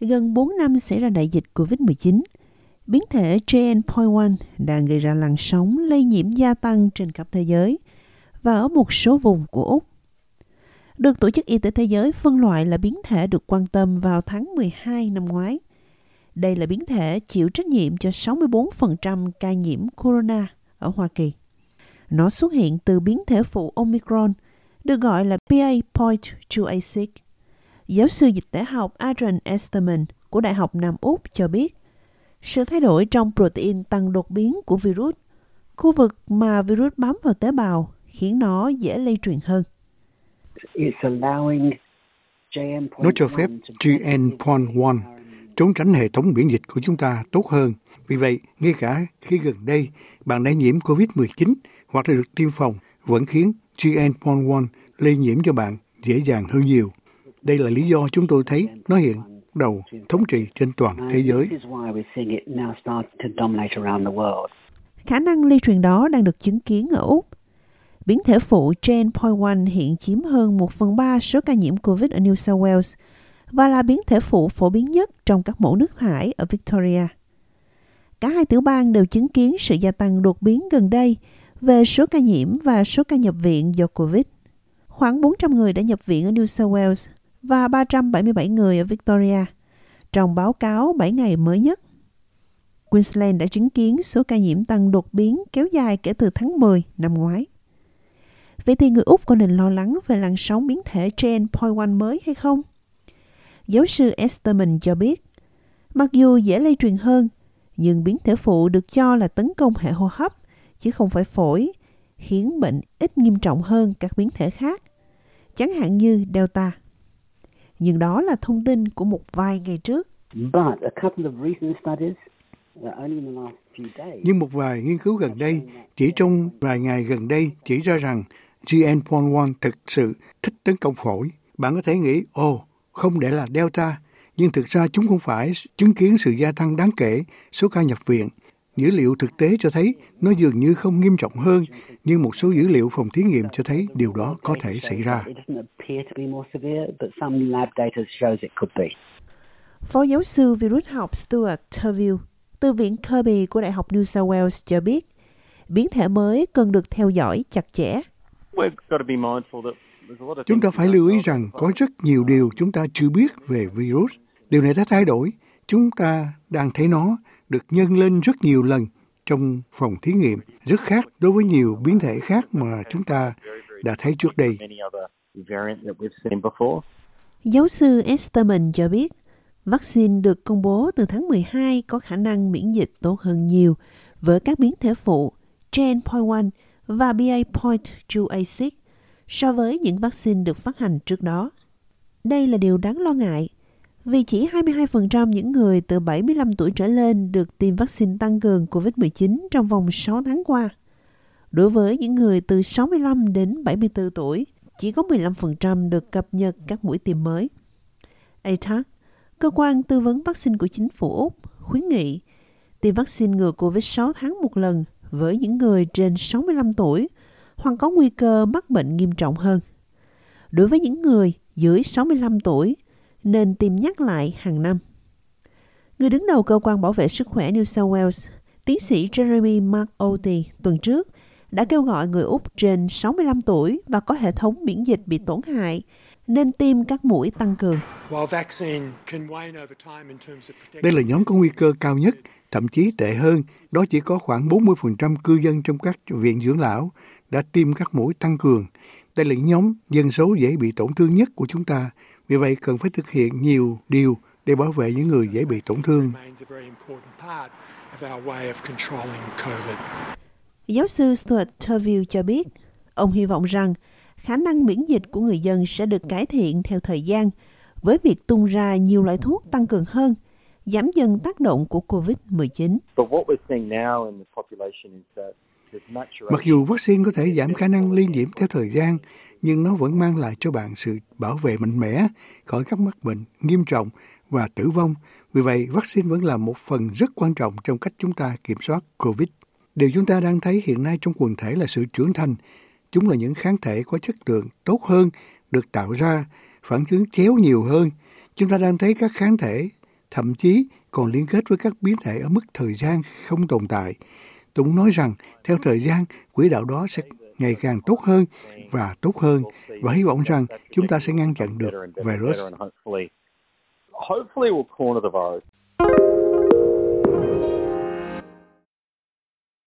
Gần 4 năm xảy ra đại dịch COVID-19, biến thể JN.1 đang gây ra làn sóng lây nhiễm gia tăng trên khắp thế giới và ở một số vùng của Úc. Được Tổ chức Y tế Thế giới phân loại là biến thể được quan tâm vào tháng 12 năm ngoái. Đây là biến thể chịu trách nhiệm cho 64% ca nhiễm corona ở Hoa Kỳ. Nó xuất hiện từ biến thể phụ Omicron, được gọi là BA.286. Giáo sư dịch tễ học Adrian Esterman của Đại học Nam Úc cho biết, sự thay đổi trong protein tăng đột biến của virus, khu vực mà virus bám vào tế bào, khiến nó dễ lây truyền hơn. Nó cho phép GN.1 trốn tránh hệ thống miễn dịch của chúng ta tốt hơn. Vì vậy, ngay cả khi gần đây bạn đã nhiễm COVID-19 hoặc đã được tiêm phòng, vẫn khiến GN.1 lây nhiễm cho bạn dễ dàng hơn nhiều. Đây là lý do chúng tôi thấy nó hiện đầu thống trị trên toàn thế giới. Khả năng lây truyền đó đang được chứng kiến ở Úc. Biến thể phụ Gen.1 hiện chiếm hơn 1 phần 3 số ca nhiễm COVID ở New South Wales và là biến thể phụ phổ biến nhất trong các mẫu nước thải ở Victoria. Cả hai tiểu bang đều chứng kiến sự gia tăng đột biến gần đây về số ca nhiễm và số ca nhập viện do COVID. Khoảng 400 người đã nhập viện ở New South Wales và 377 người ở Victoria, trong báo cáo 7 ngày mới nhất. Queensland đã chứng kiến số ca nhiễm tăng đột biến kéo dài kể từ tháng 10 năm ngoái. Vậy thì người Úc có nên lo lắng về làn sóng biến thể Gen.1 mới hay không? Giáo sư Esterman cho biết, mặc dù dễ lây truyền hơn, nhưng biến thể phụ được cho là tấn công hệ hô hấp, chứ không phải phổi, khiến bệnh ít nghiêm trọng hơn các biến thể khác, chẳng hạn như Delta. Nhưng đó là thông tin của một vài ngày trước. Nhưng một vài nghiên cứu gần đây, chỉ trong vài ngày gần đây chỉ ra rằng GN.1 thực sự thích tấn công phổi. Bạn có thể nghĩ, ồ, oh, không để là Delta, nhưng thực ra chúng không phải chứng kiến sự gia tăng đáng kể số ca nhập viện. Dữ liệu thực tế cho thấy nó dường như không nghiêm trọng hơn, nhưng một số dữ liệu phòng thí nghiệm cho thấy điều đó có thể xảy ra. Phó giáo sư virus học Stuart Turville từ Viện Kirby của Đại học New South Wales cho biết, biến thể mới cần được theo dõi chặt chẽ. Chúng ta phải lưu ý rằng có rất nhiều điều chúng ta chưa biết về virus. Điều này đã thay đổi. Chúng ta đang thấy nó được nhân lên rất nhiều lần trong phòng thí nghiệm, rất khác đối với nhiều biến thể khác mà chúng ta đã thấy trước đây. Giáo sư Esterman cho biết, vaccine được công bố từ tháng 12 có khả năng miễn dịch tốt hơn nhiều với các biến thể phụ Gen.1 và BA.286 so với những vaccine được phát hành trước đó. Đây là điều đáng lo ngại vì chỉ 22% những người từ 75 tuổi trở lên được tiêm vaccine tăng cường COVID-19 trong vòng 6 tháng qua. Đối với những người từ 65 đến 74 tuổi, chỉ có 15% được cập nhật các mũi tiêm mới. ATAC, cơ quan tư vấn vaccine của chính phủ Úc, khuyến nghị tiêm vaccine ngừa COVID 6 tháng một lần với những người trên 65 tuổi hoặc có nguy cơ mắc bệnh nghiêm trọng hơn. Đối với những người dưới 65 tuổi, nên tiêm nhắc lại hàng năm. Người đứng đầu cơ quan bảo vệ sức khỏe New South Wales, tiến sĩ Jeremy McOty tuần trước đã kêu gọi người Úc trên 65 tuổi và có hệ thống miễn dịch bị tổn hại nên tiêm các mũi tăng cường. Đây là nhóm có nguy cơ cao nhất, thậm chí tệ hơn, đó chỉ có khoảng 40% cư dân trong các viện dưỡng lão đã tiêm các mũi tăng cường. Đây là nhóm dân số dễ bị tổn thương nhất của chúng ta, vì vậy cần phải thực hiện nhiều điều để bảo vệ những người dễ bị tổn thương. Giáo sư Stuart Turville cho biết, ông hy vọng rằng khả năng miễn dịch của người dân sẽ được cải thiện theo thời gian với việc tung ra nhiều loại thuốc tăng cường hơn, giảm dần tác động của COVID-19. Mặc dù vaccine có thể giảm khả năng lây nhiễm theo thời gian, nhưng nó vẫn mang lại cho bạn sự bảo vệ mạnh mẽ khỏi các mắc bệnh nghiêm trọng và tử vong. Vì vậy, vaccine vẫn là một phần rất quan trọng trong cách chúng ta kiểm soát COVID. Điều chúng ta đang thấy hiện nay trong quần thể là sự trưởng thành. Chúng là những kháng thể có chất lượng tốt hơn, được tạo ra, phản ứng chéo nhiều hơn. Chúng ta đang thấy các kháng thể thậm chí còn liên kết với các biến thể ở mức thời gian không tồn tại. Tụng nói rằng theo thời gian, quỹ đạo đó sẽ ngày càng tốt hơn và tốt hơn và hy vọng rằng chúng ta sẽ ngăn chặn được virus.